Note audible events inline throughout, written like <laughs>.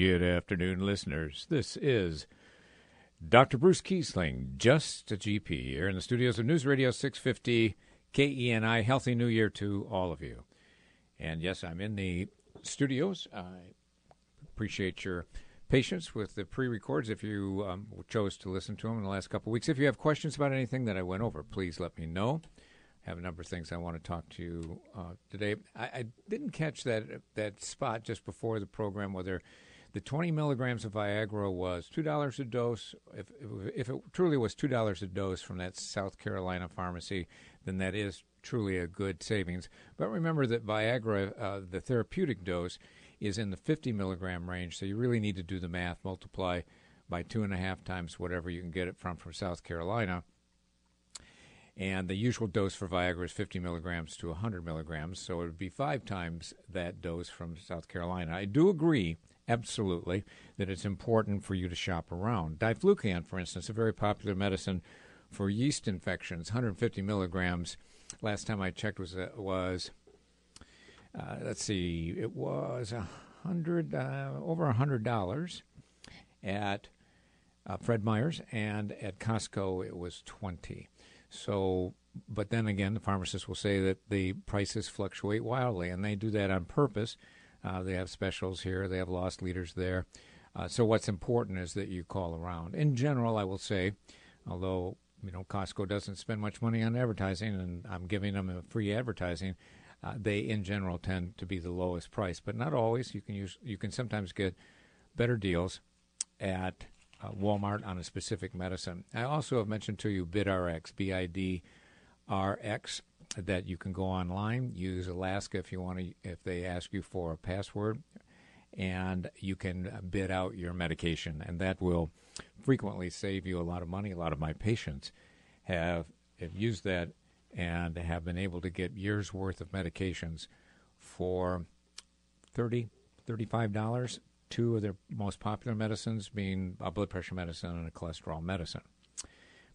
Good afternoon, listeners. This is Dr. Bruce Kiesling, just a GP, here in the studios of News Radio 650 KENI. Healthy New Year to all of you. And yes, I'm in the studios. I appreciate your patience with the pre records if you um, chose to listen to them in the last couple of weeks. If you have questions about anything that I went over, please let me know. I have a number of things I want to talk to you uh, today. I, I didn't catch that that spot just before the program whether the 20 milligrams of Viagra was $2 a dose. If, if it truly was $2 a dose from that South Carolina pharmacy, then that is truly a good savings. But remember that Viagra, uh, the therapeutic dose, is in the 50 milligram range, so you really need to do the math, multiply by two and a half times whatever you can get it from from South Carolina. And the usual dose for Viagra is 50 milligrams to 100 milligrams, so it would be five times that dose from South Carolina. I do agree absolutely that it's important for you to shop around. Diflucan, for instance, a very popular medicine for yeast infections, 150 milligrams. Last time I checked was uh, was uh, let's see, it was a hundred uh, over a hundred dollars at uh, Fred Meyer's, and at Costco it was twenty. So, but then again, the pharmacists will say that the prices fluctuate wildly, and they do that on purpose uh, they have specials here. They have lost leaders there. Uh, so what's important is that you call around. In general, I will say, although you know Costco doesn't spend much money on advertising, and I'm giving them a free advertising, uh, they in general tend to be the lowest price, but not always. You can use you can sometimes get better deals at uh, Walmart on a specific medicine. I also have mentioned to you BidRx, B I D R X that you can go online, use Alaska if you want to, if they ask you for a password, and you can bid out your medication, and that will frequently save you a lot of money. A lot of my patients have, have used that and have been able to get years worth of medications for 30 $35 two of their most popular medicines being a blood pressure medicine and a cholesterol medicine.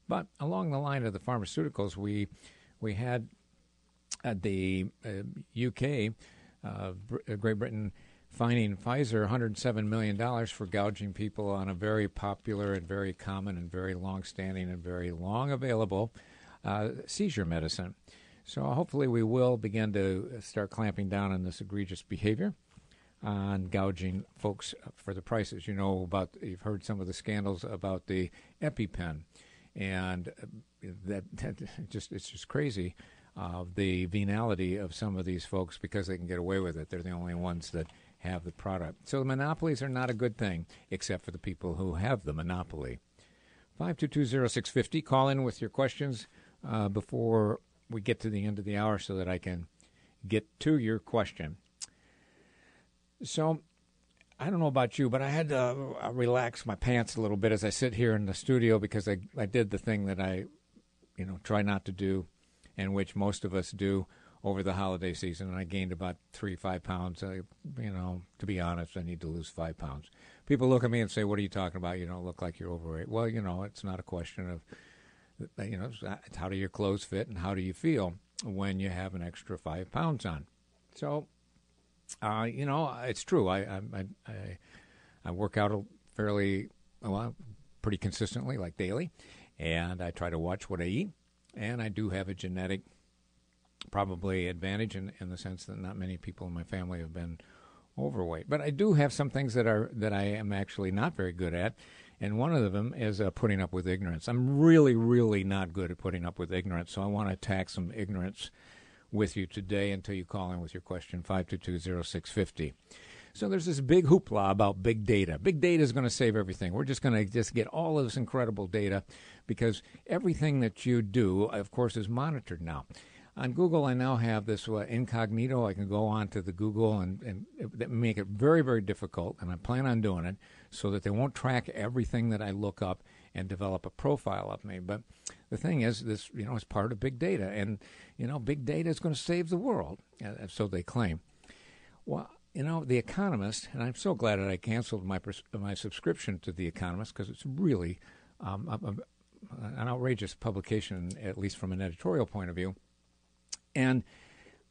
But along the line of the pharmaceuticals, we we had the uh, UK, uh, uh, Great Britain fining Pfizer $107 million for gouging people on a very popular and very common and very long standing and very long available uh, seizure medicine. So hopefully we will begin to start clamping down on this egregious behavior on gouging folks for the prices. You know about you've heard some of the scandals about the EpiPen, and uh, that, <laughs> that just it's just crazy uh, the venality of some of these folks because they can get away with it. They're the only ones that have the product. So the monopolies are not a good thing, except for the people who have the monopoly. 5220650, call in with your questions uh, before we get to the end of the hour so that I can get to your question. So, I don't know about you, but I had to uh, relax my pants a little bit as I sit here in the studio because I, I did the thing that I, you know, try not to do and which most of us do over the holiday season. And I gained about three, five pounds. I, you know, to be honest, I need to lose five pounds. People look at me and say, "What are you talking about? You don't look like you're overweight." Well, you know, it's not a question of, you know, it's how do your clothes fit and how do you feel when you have an extra five pounds on. So, uh, you know, it's true. I I I, I work out fairly well, pretty consistently, like daily, and I try to watch what I eat and I do have a genetic probably advantage in, in the sense that not many people in my family have been overweight. But I do have some things that are that I am actually not very good at, and one of them is uh, putting up with ignorance. I'm really, really not good at putting up with ignorance, so I want to attack some ignorance with you today until you call in with your question 5220650. So there's this big hoopla about big data. Big data is going to save everything. We're just going to just get all of this incredible data because everything that you do, of course, is monitored now. On Google, I now have this uh, incognito. I can go on to the Google and, and make it very, very difficult, and I plan on doing it so that they won't track everything that I look up and develop a profile of me. But the thing is, this you know is part of big data, and you know, big data is going to save the world, uh, so they claim. Well, you know, The Economist, and I'm so glad that I canceled my my subscription to The Economist because it's really um, a, a, an outrageous publication, at least from an editorial point of view. And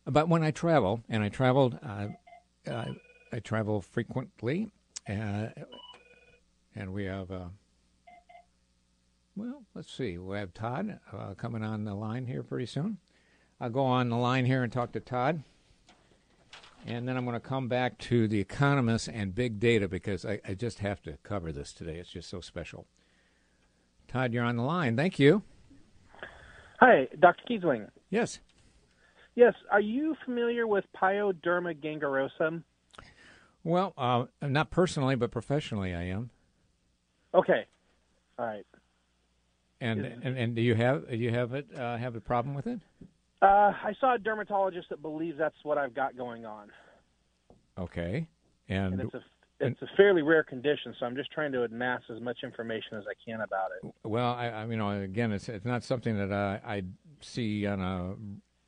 but when I travel, and I traveled, uh, uh, I travel frequently, uh, and we have. Uh, well, let's see. We have Todd uh, coming on the line here pretty soon. I'll go on the line here and talk to Todd. And then I'm going to come back to the economists and big data because I, I, just have to cover this today. It's just so special. Todd, you're on the line. Thank you. Hi, Dr. Kiesling. Yes. Yes. Are you familiar with Pyoderma gangrenosum? Well, uh, not personally, but professionally, I am. Okay. All right. And and, and do you have do you have it uh, have a problem with it? Uh, I saw a dermatologist that believes that's what I've got going on. Okay, and, and it's a it's a fairly rare condition, so I'm just trying to amass as much information as I can about it. Well, I, I you know, again, it's it's not something that I, I see on a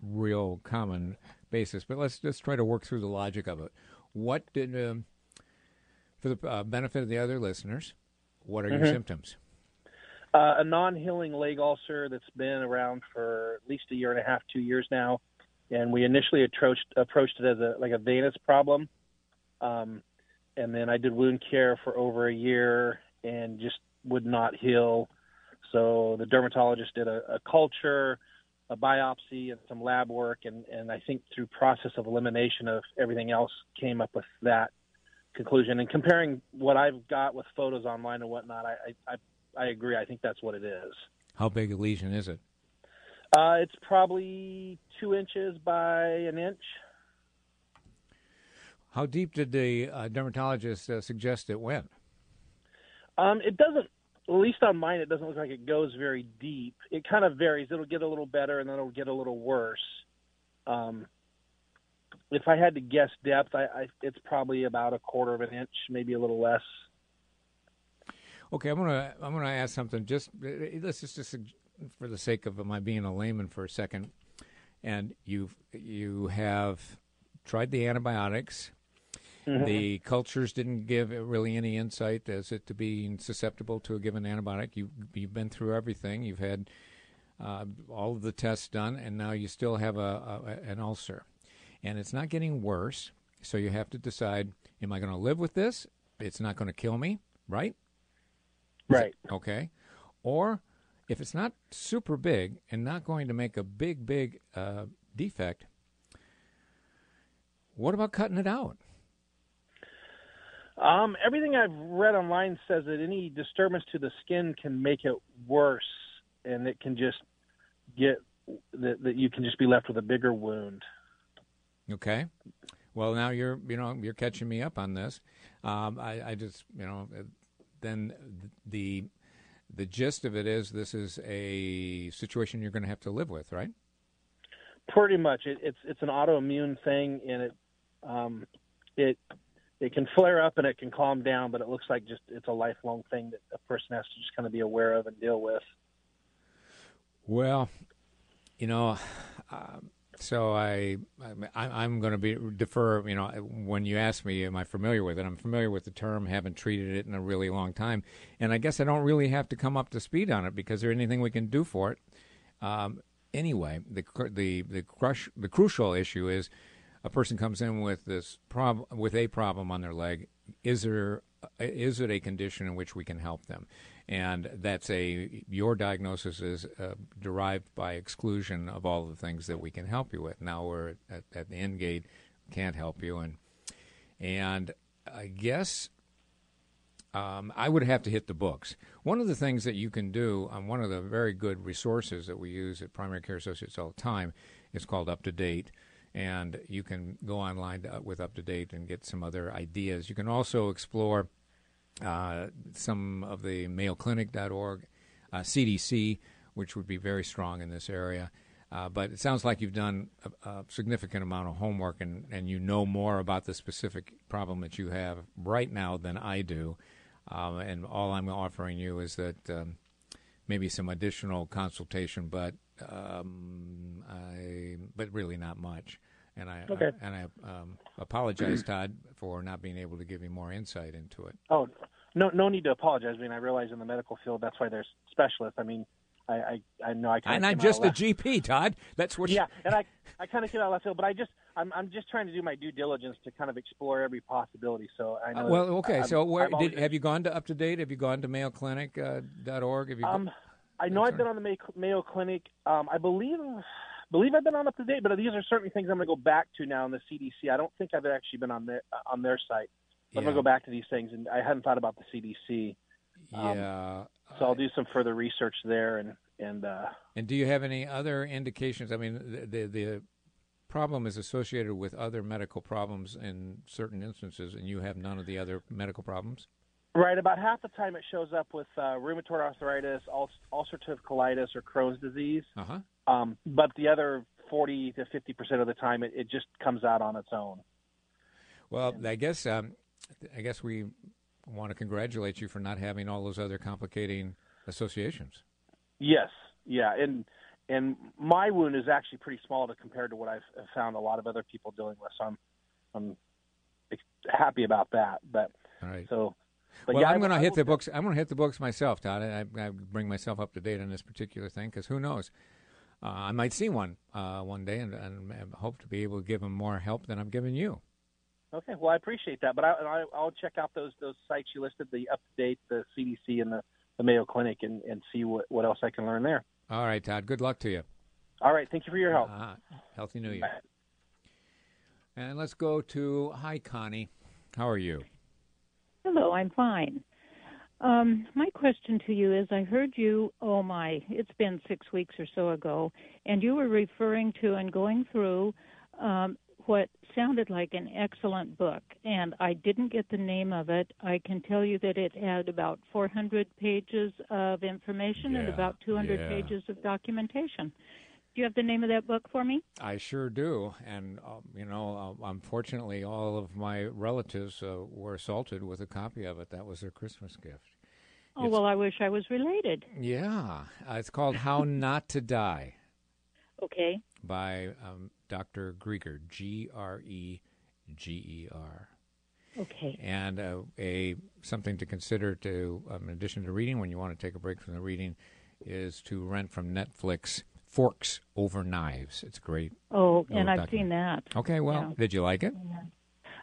real common basis, but let's just try to work through the logic of it. What did, um, for the uh, benefit of the other listeners, what are mm-hmm. your symptoms? Uh, a non-healing leg ulcer that's been around for at least a year and a half, two years now, and we initially approached approached it as a like a venous problem, um, and then I did wound care for over a year and just would not heal. So the dermatologist did a, a culture, a biopsy, and some lab work, and and I think through process of elimination of everything else came up with that conclusion. And comparing what I've got with photos online and whatnot, I, I, I I agree. I think that's what it is. How big a lesion is it? Uh, it's probably two inches by an inch. How deep did the uh, dermatologist uh, suggest it went? Um, it doesn't. At least on mine, it doesn't look like it goes very deep. It kind of varies. It'll get a little better, and then it'll get a little worse. Um, if I had to guess depth, I, I, it's probably about a quarter of an inch, maybe a little less. Okay, I'm gonna I'm gonna ask something. Just let's just, just for the sake of my being a layman for a second, and you you have tried the antibiotics. Mm-hmm. The cultures didn't give really any insight as it to being susceptible to a given antibiotic. You you've been through everything. You've had uh, all of the tests done, and now you still have a, a an ulcer, and it's not getting worse. So you have to decide: Am I going to live with this? It's not going to kill me, right? Right. Okay. Or if it's not super big and not going to make a big, big uh, defect, what about cutting it out? Um, everything I've read online says that any disturbance to the skin can make it worse, and it can just get that, that you can just be left with a bigger wound. Okay. Well, now you're you know you're catching me up on this. Um, I, I just you know then the the gist of it is this is a situation you're going to have to live with, right? Pretty much. It, it's it's an autoimmune thing, and it um, it it can flare up and it can calm down, but it looks like just it's a lifelong thing that a person has to just kind of be aware of and deal with. Well, you know, um, so I, I am going to be defer. You know, when you ask me, am I familiar with it? I'm familiar with the term. Haven't treated it in a really long time, and I guess I don't really have to come up to speed on it because there's anything we can do for it. Um, anyway, the the the crush the crucial issue is a person comes in with this problem with a problem on their leg. Is there is it a condition in which we can help them? And that's a your diagnosis is uh, derived by exclusion of all the things that we can help you with. Now we're at, at the end gate, can't help you, and and I guess um, I would have to hit the books. One of the things that you can do on one of the very good resources that we use at Primary Care Associates all the time is called Up to Date, and you can go online to, with Up to Date and get some other ideas. You can also explore uh, some of the MayoClinic.org, uh, CDC, which would be very strong in this area. Uh, but it sounds like you've done a, a, significant amount of homework and, and you know more about the specific problem that you have right now than I do. Um, and all I'm offering you is that um, maybe some additional consultation, but um, I, but really not much. And I, Okay. I and I um, apologize, Todd, for not being able to give you more insight into it. Oh, no, no need to apologize. I mean, I realize in the medical field that's why there's specialists. I mean, I, I, I know I kind And I'm just a GP, Todd. That's what. yeah, and I, I kind of came out of left field, but I just, I'm, I'm just trying to do my due diligence to kind of explore every possibility. So I Uh, know. well, okay. I'm- so where did have you gone to up to date? Have you gone to MayoClinic uh, dot org? Have you? Um, I know I've been on the Mayo, Mayo Clinic. Um, I believe, believe I've been on up to date, but these are certainly things I'm going to go back to now in the CDC. I don't think I've actually been on their on their site. But I'm going to go back to these things, and I hadn't thought about the CDC, um, yeah. so I'll do some further research there. And and uh, And do you have any other indications? I mean, the, the the problem is associated with other medical problems in certain instances, and you have none of the other medical problems. right about half the time it shows up with uh, rheumatoid arthritis, ul- ulcerative colitis, or Crohn's disease. Uh huh. Um, but the other 40 to 50 percent of the time, it, it just comes out on its own. Well, I guess um, I guess we want to congratulate you for not having all those other complicating associations. Yes, yeah, and and my wound is actually pretty small to compared to what I've found a lot of other people dealing with. So I'm I'm happy about that. But All right. so, but well, yeah, I'm going to hit the books. I'm going to hit the books myself, Todd. I, I bring myself up to date on this particular thing because who knows? Uh, I might see one uh, one day and, and, and hope to be able to give them more help than I'm giving you. Okay, well, I appreciate that. But I, I I'll check out those those sites you listed, the up to date, the CDC, and the, the Mayo Clinic, and and see what what else I can learn there. All right, Todd. Good luck to you. All right, thank you for your help. Uh, healthy New Year. And let's go to hi, Connie. How are you? Hello, I'm fine. Um, my question to you is I heard you, oh my, it's been six weeks or so ago, and you were referring to and going through um, what sounded like an excellent book, and I didn't get the name of it. I can tell you that it had about 400 pages of information and about 200 yeah. pages of documentation. Do you have the name of that book for me? I sure do. And, um, you know, uh, unfortunately, all of my relatives uh, were assaulted with a copy of it. That was their Christmas gift. Oh, It's- well, I wish I was related. Yeah. Uh, it's called How Not to Die Okay. by um, Dr. Greger, G R E G E R. Okay. And uh, a something to consider to, um, in addition to reading, when you want to take a break from the reading, is to rent from Netflix Forks Over Knives. It's great. Oh, and I've seen that. Okay, well, Yeah. did you like it?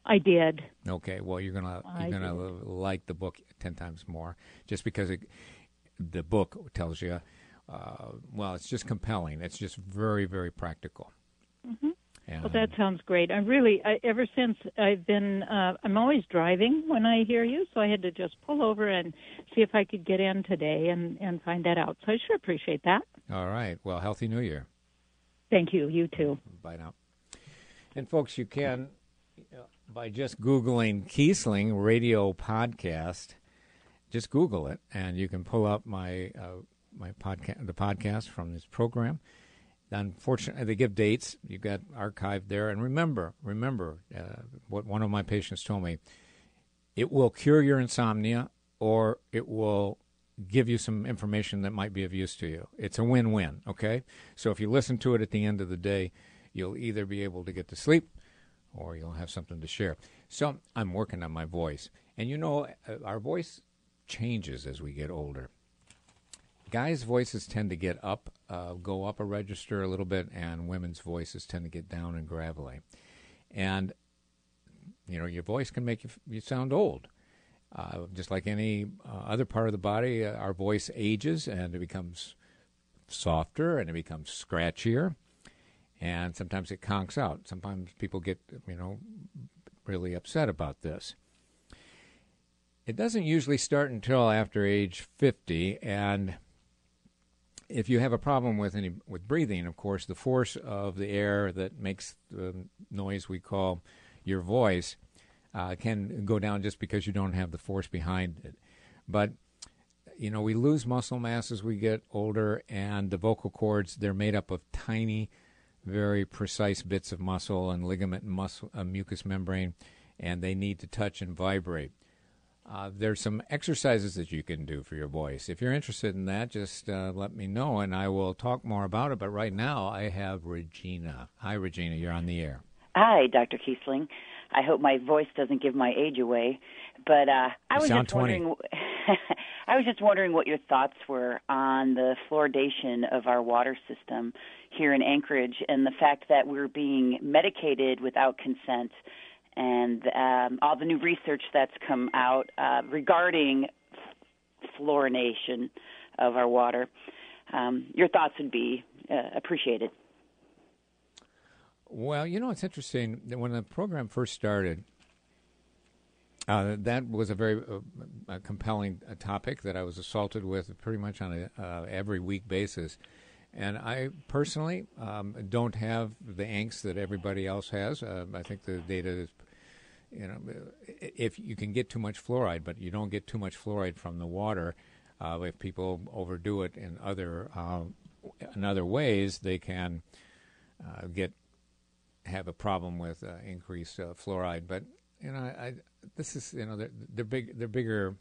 I did. Okay, well, you're gonna you're gonna like the book ten times more, just because it, the book tells you. Uh, well, it's just compelling. It's just very, very practical. Mm-hmm. Well, that sounds great. I'm really, I, ever since I've been, uh, I'm always driving when I hear you, so I had to just pull over and see if I could get in today and and find that out. So I sure appreciate that. All right. Well, healthy New Year. Thank you. You too. Bye now. And folks, you can uh, by just googling Kiesling Radio Podcast. Just Google it, and you can pull up my uh, my podcast, the podcast from this program. Unfortunately, they give dates. You've got archived there, and remember, remember uh, what one of my patients told me. It will cure your insomnia, or it will give you some information that might be of use to you. It's a win-win. Okay, so if you listen to it at the end of the day, you'll either be able to get to sleep, or you'll have something to share. So I'm working on my voice, and you know, uh, our voice changes as we get older guys' voices tend to get up, uh, go up a register a little bit, and women's voices tend to get down and gravelly. And you know, your voice can make you, you sound old. Uh, just like any uh, other part of the body, uh, our voice ages and it becomes softer and it becomes scratchier, and sometimes it conks out. Sometimes people get, you know, really upset about this. It doesn't usually start until after age 50, and if you have a problem with any with breathing, of course, the force of the air that makes the noise we call your voice uh, can go down just because you don't have the force behind it. But you know, we lose muscle mass as we get older, and the vocal cords they're made up of tiny, very precise bits of muscle and ligament and muscle, uh, mucous membrane, and they need to touch and vibrate. Uh, there's some exercises that you can do for your voice. If you're interested in that, just uh, let me know and I will talk more about it. But right now, I have Regina. Hi, Regina. You're on the air. Hi, Dr. Kiesling. I hope my voice doesn't give my age away. But uh, I You was just wondering. <laughs> I was just wondering what your thoughts were on the fluoridation of our water system here in Anchorage and the fact that we're being medicated without consent and um, all the new research that's come out uh, regarding fluorination of our water. Um, your thoughts would be uh, appreciated. Well, you know, it's interesting. that When the program first started, uh, that was a very uh, compelling uh, topic that I was assaulted with pretty much on a uh, every week basis. And I personally um, don't have the angst that everybody else has. Uh, I think the data is, you know, if you can get too much fluoride, but you don't get too much fluoride from the water. Uh, if people overdo it in other uh, in other ways, they can get have a problem with uh, increased uh, fluoride. But you know, I, this is you know they're, they're big they're bigger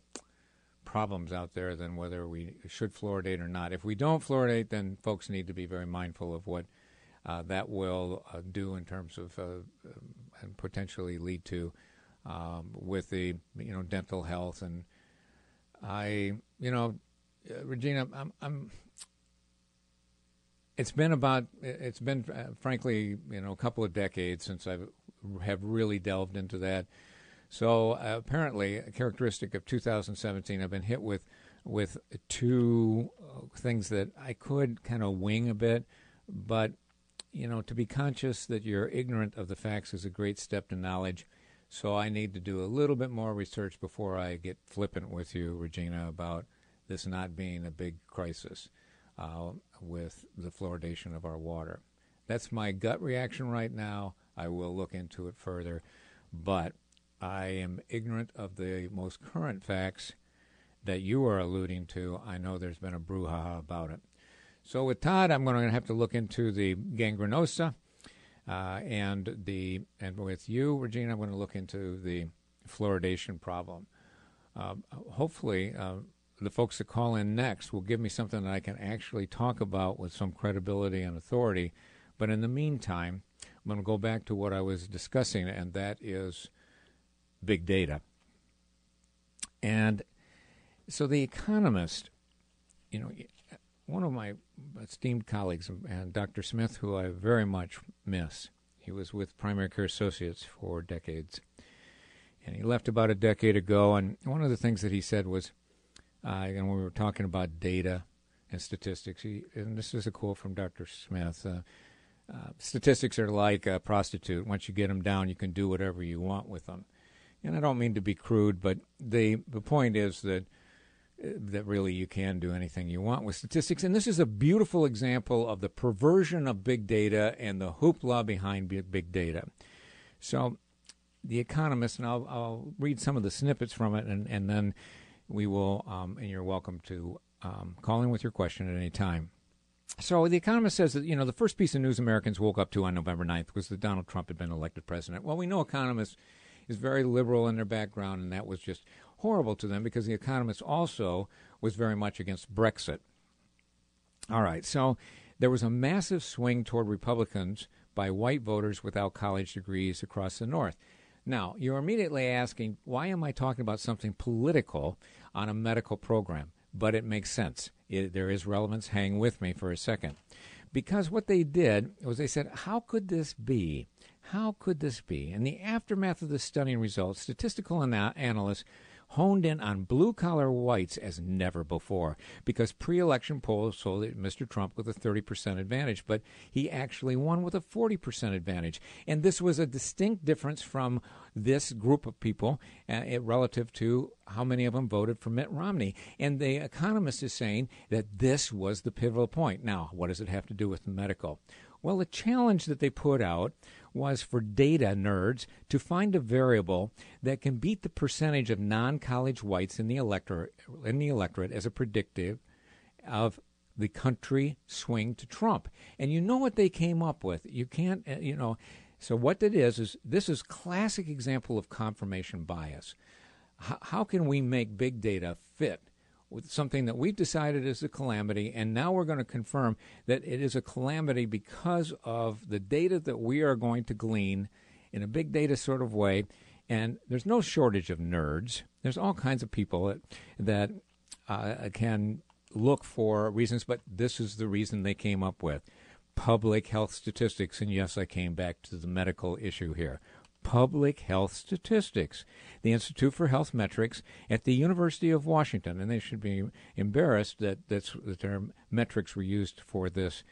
problems out there than whether we should fluoridate or not. If we don't fluoridate, then folks need to be very mindful of what uh, that will uh, do in terms of uh, and potentially lead to um, with the you know dental health and I you know uh, Regina I'm, I'm it's been about it's been uh, frankly you know a couple of decades since I have really delved into that. So uh, apparently, a characteristic of 2017, I've been hit with with two uh, things that I could kind of wing a bit, but you know, to be conscious that you're ignorant of the facts is a great step to knowledge. So I need to do a little bit more research before I get flippant with you, Regina, about this not being a big crisis uh, with the fluoridation of our water. That's my gut reaction right now. I will look into it further, but I am ignorant of the most current facts that you are alluding to. I know there's been a brouhaha about it. So with Todd, I'm going to have to look into the gangrenosa, uh, and the and with you, Regina, I'm going to look into the fluoridation problem. Uh, hopefully, uh, the folks that call in next will give me something that I can actually talk about with some credibility and authority. But in the meantime, I'm going to go back to what I was discussing, and that is big data. And so the economist, you know, one of my esteemed colleagues, and Dr. Smith, who I very much miss, he was with Primary Care Associates for decades. And he left about a decade ago. And one of the things that he said was, and we were talking about data and statistics, he, and this is a quote from Dr. Smith. Uh, uh, statistics are like a prostitute. Once you get them down, you can do whatever you want with them. And I don't mean to be crude, but the the point is that uh, that really you can do anything you want with statistics. And this is a beautiful example of the perversion of big data and the hoopla behind big data. So, The Economist, and I'll, I'll read some of the snippets from it, and, and then we will, um, and you're welcome to um, call in with your question at any time. So The Economist says that, you know, the first piece of news Americans woke up to on November 9th was that Donald Trump had been elected president. Well, we know economists is very liberal in their background, and that was just horrible to them because The Economist also was very much against Brexit. All right, so there was a massive swing toward Republicans by white voters without college degrees across the North. Now, you're immediately asking, why am I talking about something political on a medical program? But it makes sense. It, there is relevance. Hang with me for a second. Because what they did was they said, how could this be? How could this be? In the aftermath of the stunning results, statistical ana- analysts honed in on blue collar whites as never before because pre election polls showed Mr. Trump with a 30% advantage, but he actually won with a 40% advantage. And this was a distinct difference from this group of people uh, relative to how many of them voted for Mitt Romney. And the economist is saying that this was the pivotal point. Now, what does it have to do with medical? Well, the challenge that they put out was for data nerds to find a variable that can beat the percentage of non-college whites in the electorate in the electorate as a predictive of the country swing to Trump. And you know what they came up with. You can't uh, you know so what it is is this is classic example of confirmation bias. H- how can we make big data fit with something that we've decided is a calamity, and now we're going to confirm that it is a calamity because of the data that we are going to glean in a big data sort of way. And there's no shortage of nerds. There's all kinds of people that, that uh, can look for reasons, but this is the reason they came up with public health statistics. And yes, I came back to the medical issue here public health statistics, the Institute for Health Metrics at the University of Washington, and they should be embarrassed that that's, that their metrics were used for this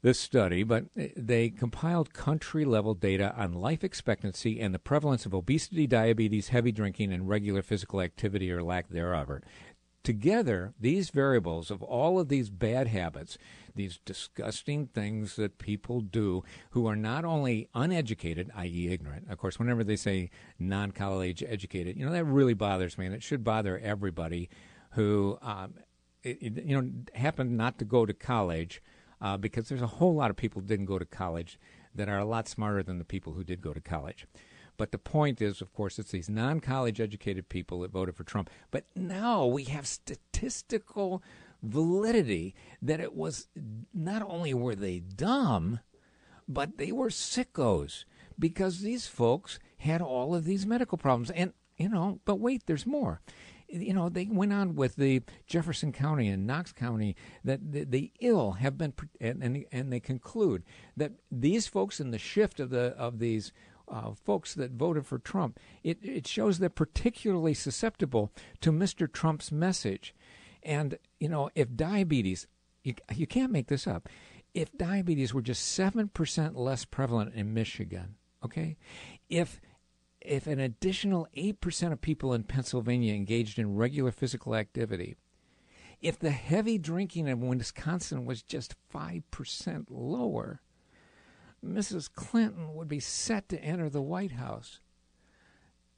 this study, but they compiled country level data on life expectancy and the prevalence of obesity, diabetes, heavy drinking, and regular physical activity or lack thereof. Together, these variables of all of these bad habits these disgusting things that people do who are not only uneducated, i.e., ignorant. Of course, whenever they say non college educated, you know, that really bothers me, and it should bother everybody who, um, it, it, you know, happened not to go to college. Uh, because there's a whole lot of people didn't go to college that are a lot smarter than the people who did go to college. But the point is, of course, it's these non college educated people that voted for Trump. But now we have statistical validity that it was not only were they dumb, but they were sickos because these folks had all of these medical problems. And, you know, but wait, there's more. You know, they went on with the Jefferson County and Knox County that the, the ill have been, and, and, they conclude that these folks in the shift of the of these uh, folks that voted for Trump, it, it shows they're particularly susceptible to Mr. Trump's message. And, you know, if diabetes, you, you can't make this up, if diabetes were just 7% less prevalent in Michigan, okay, if if an additional 8% of people in Pennsylvania engaged in regular physical activity, if the heavy drinking in Wisconsin was just 5% lower, Mrs. Clinton would be set to enter the White House.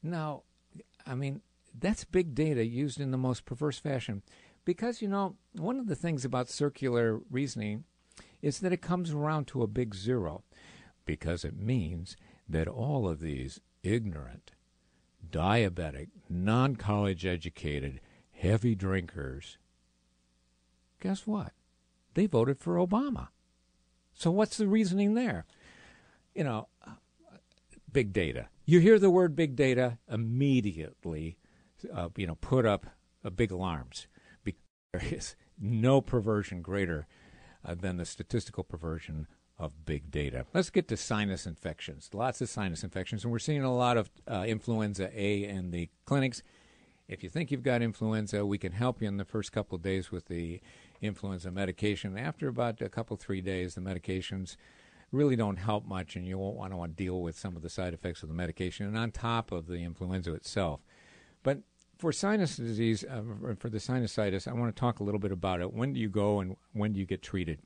Now, I mean, that's big data used in the most perverse fashion. Because, you know, one of the things about circular reasoning is that it comes around to a big zero because it means that all of these ignorant, diabetic, non college educated, heavy drinkers, guess what? They voted for Obama. So what's the reasoning there? You know, big data. You hear the word big data, immediately, uh, you know, put up uh, big alarms Because there is no perversion greater uh, than the statistical perversion of big data. Let's get to sinus infections. Lots of sinus infections, and we're seeing a lot of uh, influenza A in the clinics. If you think you've got influenza, we can help you in the first couple of days with the influenza medication. After about a couple, three days, the medications really don't help much, and you won't want to deal with some of the side effects of the medication, and on top of the influenza itself. But for sinus disease, uh, for the sinusitis, I want to talk a little bit about it. When do you go and when do you get treated?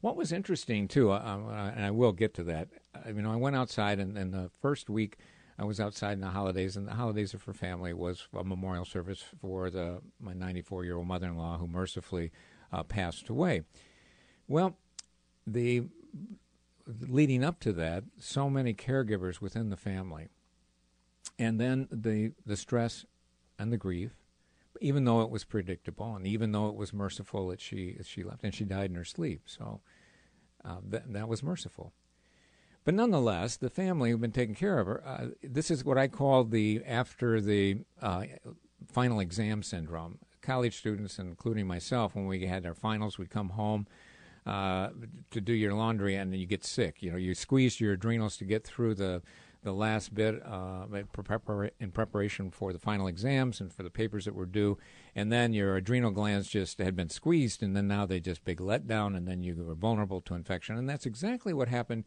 What was interesting too, uh, uh and I will get to that. You know, I went outside, and, and the first week I was outside in the holidays, and the holidays are for family. Was a memorial service for the my 94 year old mother in law who mercifully uh, passed away. Well, the leading up to that, so many caregivers within the family and then the the stress and the grief, even though it was predictable and even though it was merciful that she she left and she died in her sleep, so uh, that that was merciful. But nonetheless, the family who've been taking care of her. Uh, this is what I call the after the uh, final exam syndrome. College students, including myself, when we had our finals, we'd come home. Uh, to do your laundry and you get sick. You know, you squeeze your adrenals to get through the the last bit uh, in preparation for the final exams and for the papers that were due, and then your adrenal glands just had been squeezed, and then now they just big letdown, and then you were vulnerable to infection, and that's exactly what happened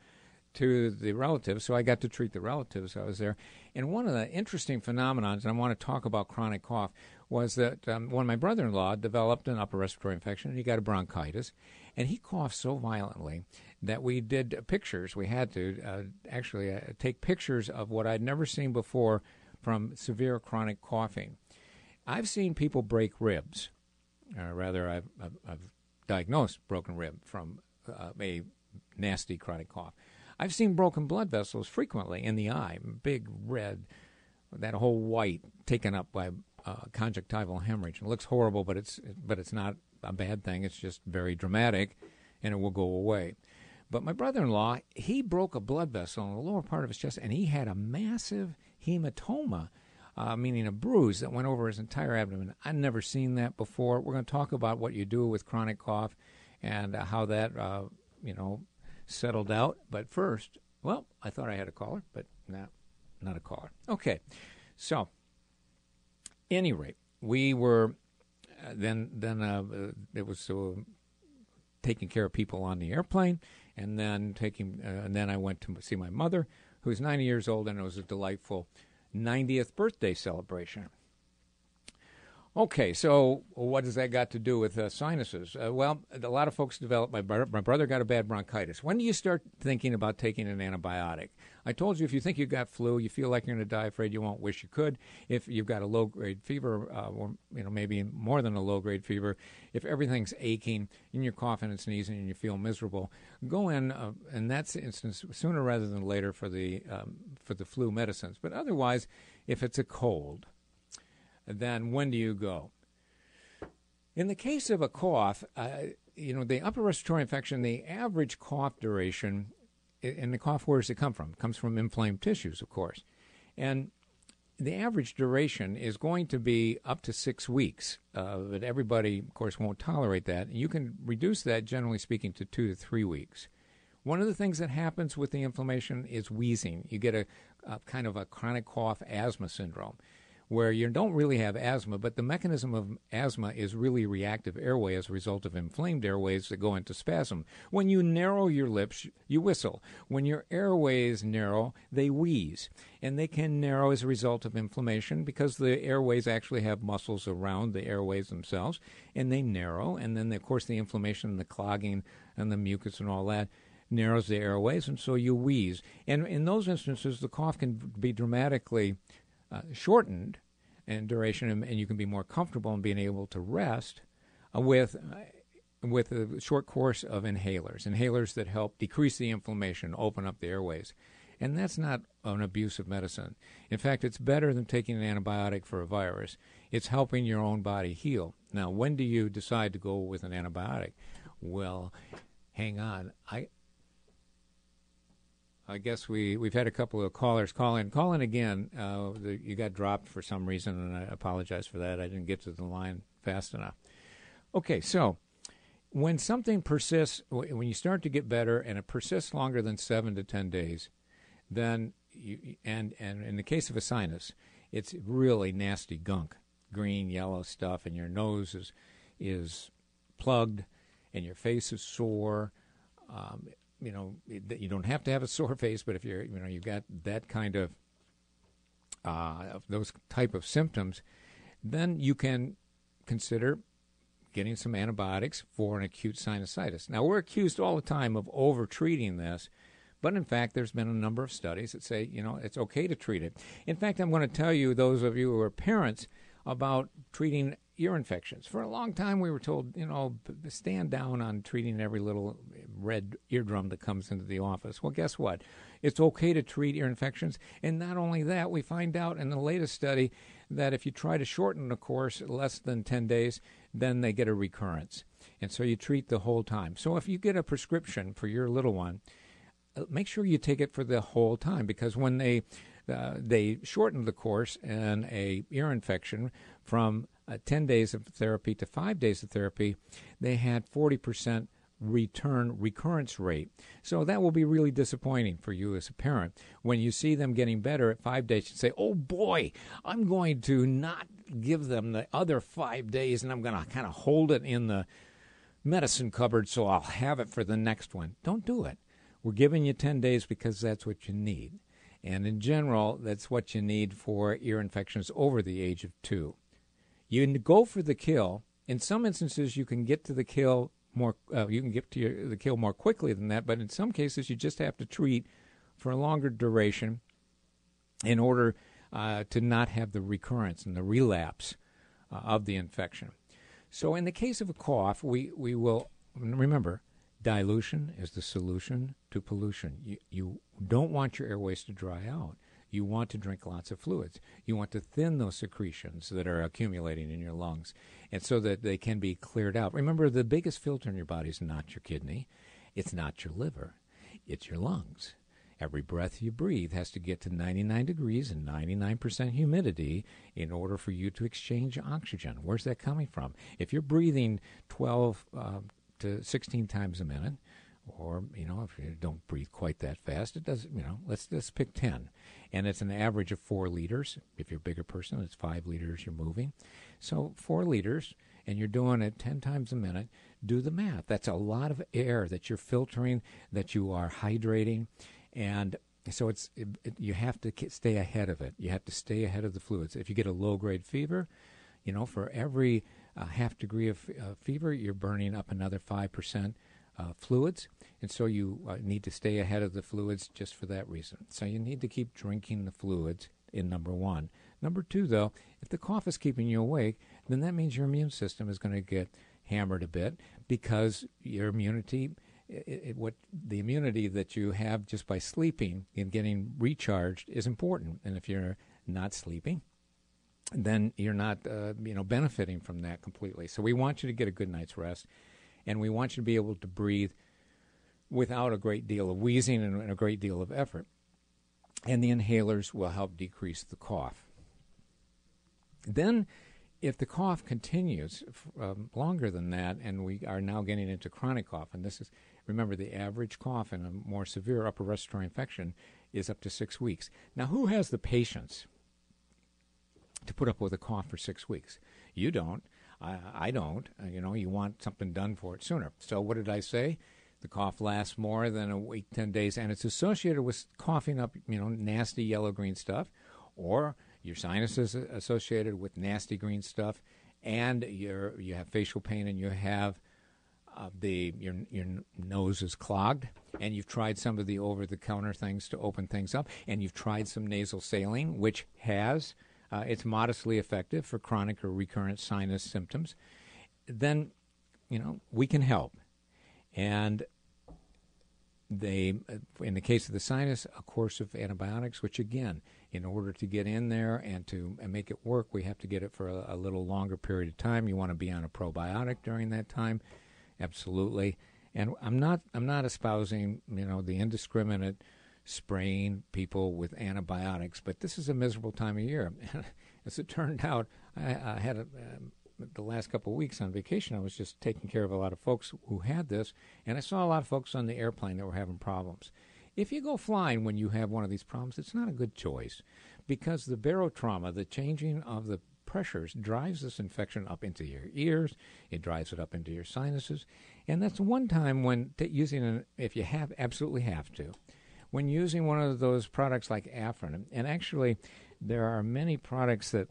to the relatives. So I got to treat the relatives. I was there, and one of the interesting phenomena, and I want to talk about chronic cough, was that um, when my brother-in-law developed an upper respiratory infection, and he got a bronchitis, and he coughed so violently that we did pictures. We had to uh, actually uh, take pictures of what I'd never seen before from severe chronic coughing. I've seen people break ribs. Uh, rather, I've, I've, I've, diagnosed broken rib from uh, a nasty chronic cough. I've seen broken blood vessels frequently in the eye, big red, that whole white taken up by uh, conjunctival hemorrhage. It looks horrible, but it's but it's not a bad thing. It's just very dramatic, and it will go away. But my brother-in-law, he broke a blood vessel in the lower part of his chest, and he had a massive hematoma, uh, meaning a bruise that went over his entire abdomen. I've never seen that before. We're going to talk about what you do with chronic cough and uh, how that, uh, you know, settled out. But first, well, I thought I had a caller, but not, not a caller. Okay, so any rate, we were uh, then then uh, it was uh, taking care of people on the airplane, and then taking uh, and then I went to see my mother, who's 90 years old, and it was a delightful 90th birthday celebration. Okay, so what does that got to do with uh, sinuses? Uh, well, a lot of folks develop. My brother, my brother got a bad bronchitis. When do you start thinking about taking an antibiotic? I told you if you think you've got flu, you feel like you're going to die, afraid you won't, wish you could. If you've got a low grade fever, uh, or you know maybe more than a low grade fever, if everything's aching and you're coughing and sneezing and you feel miserable, go in. Uh, in that instance, sooner rather than later for the um, for the flu medicines. But otherwise, if it's a cold then when do you go? In the case of a cough, uh, you know, the upper respiratory infection, the average cough duration, and the cough, where does it come from? It comes from inflamed tissues, of course. And the average duration is going to be up to six weeks, uh, but everybody, of course, won't tolerate that. You can reduce that, generally speaking, to two to three weeks. One of the things that happens with the inflammation is wheezing. You get a, a kind of a chronic cough asthma syndrome where you don't really have asthma, but the mechanism of asthma is really reactive airway as a result of inflamed airways that go into spasm. When you narrow your lips, you whistle. When your airways narrow, they wheeze. And they can narrow as a result of inflammation because the airways actually have muscles around the airways themselves, and they narrow. And then, of course, the inflammation and the clogging and the mucus and all that narrows the airways, and so you wheeze. And in those instances, the cough can be dramatically uh, shortened in duration, and, and, you can be more comfortable in being able to rest uh, with uh, with a short course of inhalers, inhalers that help decrease the inflammation, open up the airways. And that's not an abuse of medicine. In fact, it's better than taking an antibiotic for a virus. It's helping your own body heal. Now, when do you decide to go with an antibiotic? Well, hang on. I I guess we we've had a couple of callers call in. Call in again. Uh, the, you got dropped for some reason, and I apologize for that. I didn't get to the line fast enough. Okay, so when something persists, when you start to get better, and it persists longer than seven to ten days, then you, and and in the case of a sinus, it's really nasty gunk, green yellow stuff, and your nose is is plugged, and your face is sore. Um, you know, you don't have to have a <laughs> sore face, but if you're, you know, you've got that kind of uh, those type of symptoms, then you can consider getting some antibiotics for an acute sinusitis. Now, we're accused all the time of over treating this, but in fact, there's been a number of studies that say, you know, it's okay to treat it. In fact, I'm going to tell you, those of you who are parents, about treating ear infections. For a long time, we were told, you know, stand down on treating every little red eardrum that comes into the office. Well, guess what? It's okay to treat ear infections. And not only that, we find out in the latest study that if you try to shorten the course less than 10 days, then they get a recurrence. And so you treat the whole time. So if you get a prescription for your little one, uh, make sure you take it for the whole time because when they uh, they shortened the course in a ear infection from uh, 10 days of therapy to five days of therapy, they had 40% return recurrence rate. So that will be really disappointing for you as a parent when you see them getting better at five days. and say, "Oh boy, I'm going to not give them the other five days, and I'm going to kind of hold it in the medicine cupboard so I'll have it for the next one." Don't do it. We're giving you 10 days because that's what you need. And in general, that's what you need for ear infections over the age of two. You go for the kill. In some instances, you can get to the kill more. Uh, you can get to your, the kill more quickly than that. But in some cases, you just have to treat for a longer duration in order uh, to not have the recurrence and the relapse uh, of the infection. So, in the case of a cough, we, we will remember dilution is the solution to pollution. You, you don't want your airways to dry out. You want to drink lots of fluids. You want to thin those secretions that are accumulating in your lungs, and so that they can be cleared out. Remember, the biggest filter in your body is not your kidney, it's not your liver, it's your lungs. Every breath you breathe has to get to 99 degrees and 99% humidity in order for you to exchange oxygen. Where's that coming from? If you're breathing 12 uh, to 16 times a minute, or you know if you don't breathe quite that fast it does you know let's just pick 10 and it's an average of four liters. If you're a bigger person it's five liters you're moving. So four liters and you're doing it 10 times a minute do the math. That's a lot of air that you're filtering that you are hydrating. And so it's it, it, you have to stay ahead of it. You have to stay ahead of the fluids. If you get a low grade fever you know for every uh, half degree of uh, fever you're burning up another 5% uh, fluids, and so you uh, need to stay ahead of the fluids just for that reason. So you need to keep drinking the fluids in number one. Number two, though, if the cough is keeping you awake, then that means your immune system is going to get hammered a bit because your immunity, it, it, what the immunity that you have just by sleeping and getting recharged is important. And if you're not sleeping, then you're not, uh, you know, benefiting from that completely. So we want you to get a good night's rest and we want you to be able to breathe without a great deal of wheezing and a great deal of effort. And the inhalers will help decrease the cough. Then, if the cough continues um, longer than that, and we are now getting into chronic cough, and this is, remember, the average cough in a more severe upper respiratory infection is up to six weeks. Now, who has the patience to put up with a cough for six weeks? You don't. I, I don't. Uh, you know, you want something done for it sooner. So what did I say? The cough lasts more than a week, 10 days, and it's associated with coughing up, you know, nasty yellow green stuff, or your sinuses associated with nasty green stuff, and your you have facial pain and you have uh, the your your nose is clogged, and you've tried some of the over the counter things to open things up, and you've tried some nasal saline, which has uh, it's modestly effective for chronic or recurrent sinus symptoms, then you know we can help. And they, in the case of the sinus, a course of antibiotics, which again, in order to get in there and to and make it work, we have to get it for a, a little longer period of time. You want to be on a probiotic during that time, absolutely. And I'm not I'm not espousing you know the indiscriminate spraying people with antibiotics. But this is a miserable time of year. <laughs> As it turned out, I, I had a, um, the last couple of weeks on vacation. I was just taking care of a lot of folks who had this, and I saw a lot of folks on the airplane that were having problems. If you go flying when you have one of these problems, it's not a good choice because the barotrauma, the changing of the pressures, drives this infection up into your ears. It drives it up into your sinuses, and that's one time when t- using an if you have absolutely have to when using one of those products like Afrin, and actually there are many products that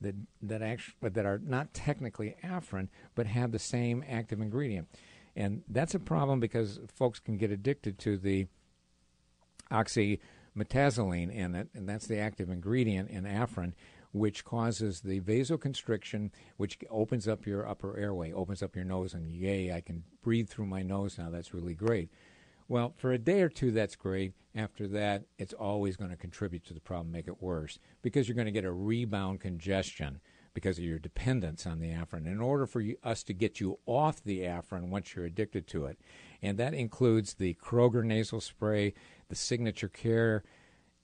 that that actually that are not technically Afrin but have the same active ingredient, and that's a problem because folks can get addicted to the oxymetazoline in it, and that's the active ingredient in Afrin, which causes the vasoconstriction, which opens up your upper airway, opens up your nose, and yay, I can breathe through my nose now. That's really great. Well, for a day or two, that's great. After that, it's always going to contribute to the problem, make it worse, because you're going to get a rebound congestion because of your dependence on the Afrin. In order for you, us to get you off the Afrin once you're addicted to it, and that includes the Kroger nasal spray, the Signature Care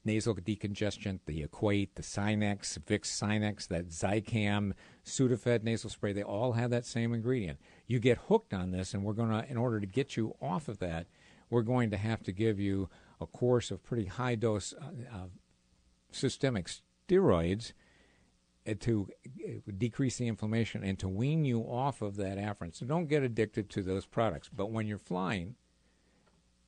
nasal decongestant, the Equate, the Sinex, Vicks Sinex, that Zicam, Sudafed nasal spray, they all have that same ingredient. You get hooked on this, and we're going to, in order to get you off of that, we're going to have to give you a course of pretty high dose uh, uh, systemic steroids uh, to uh, decrease the inflammation and to wean you off of that Afrin. So don't get addicted to those products. But when you're flying,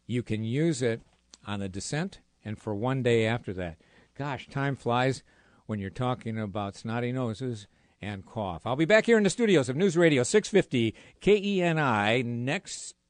you can use it on the descent and for one day after that. Gosh, time flies when you're talking about snotty noses and cough. I'll be back here in the studios of News Radio 650 KENI next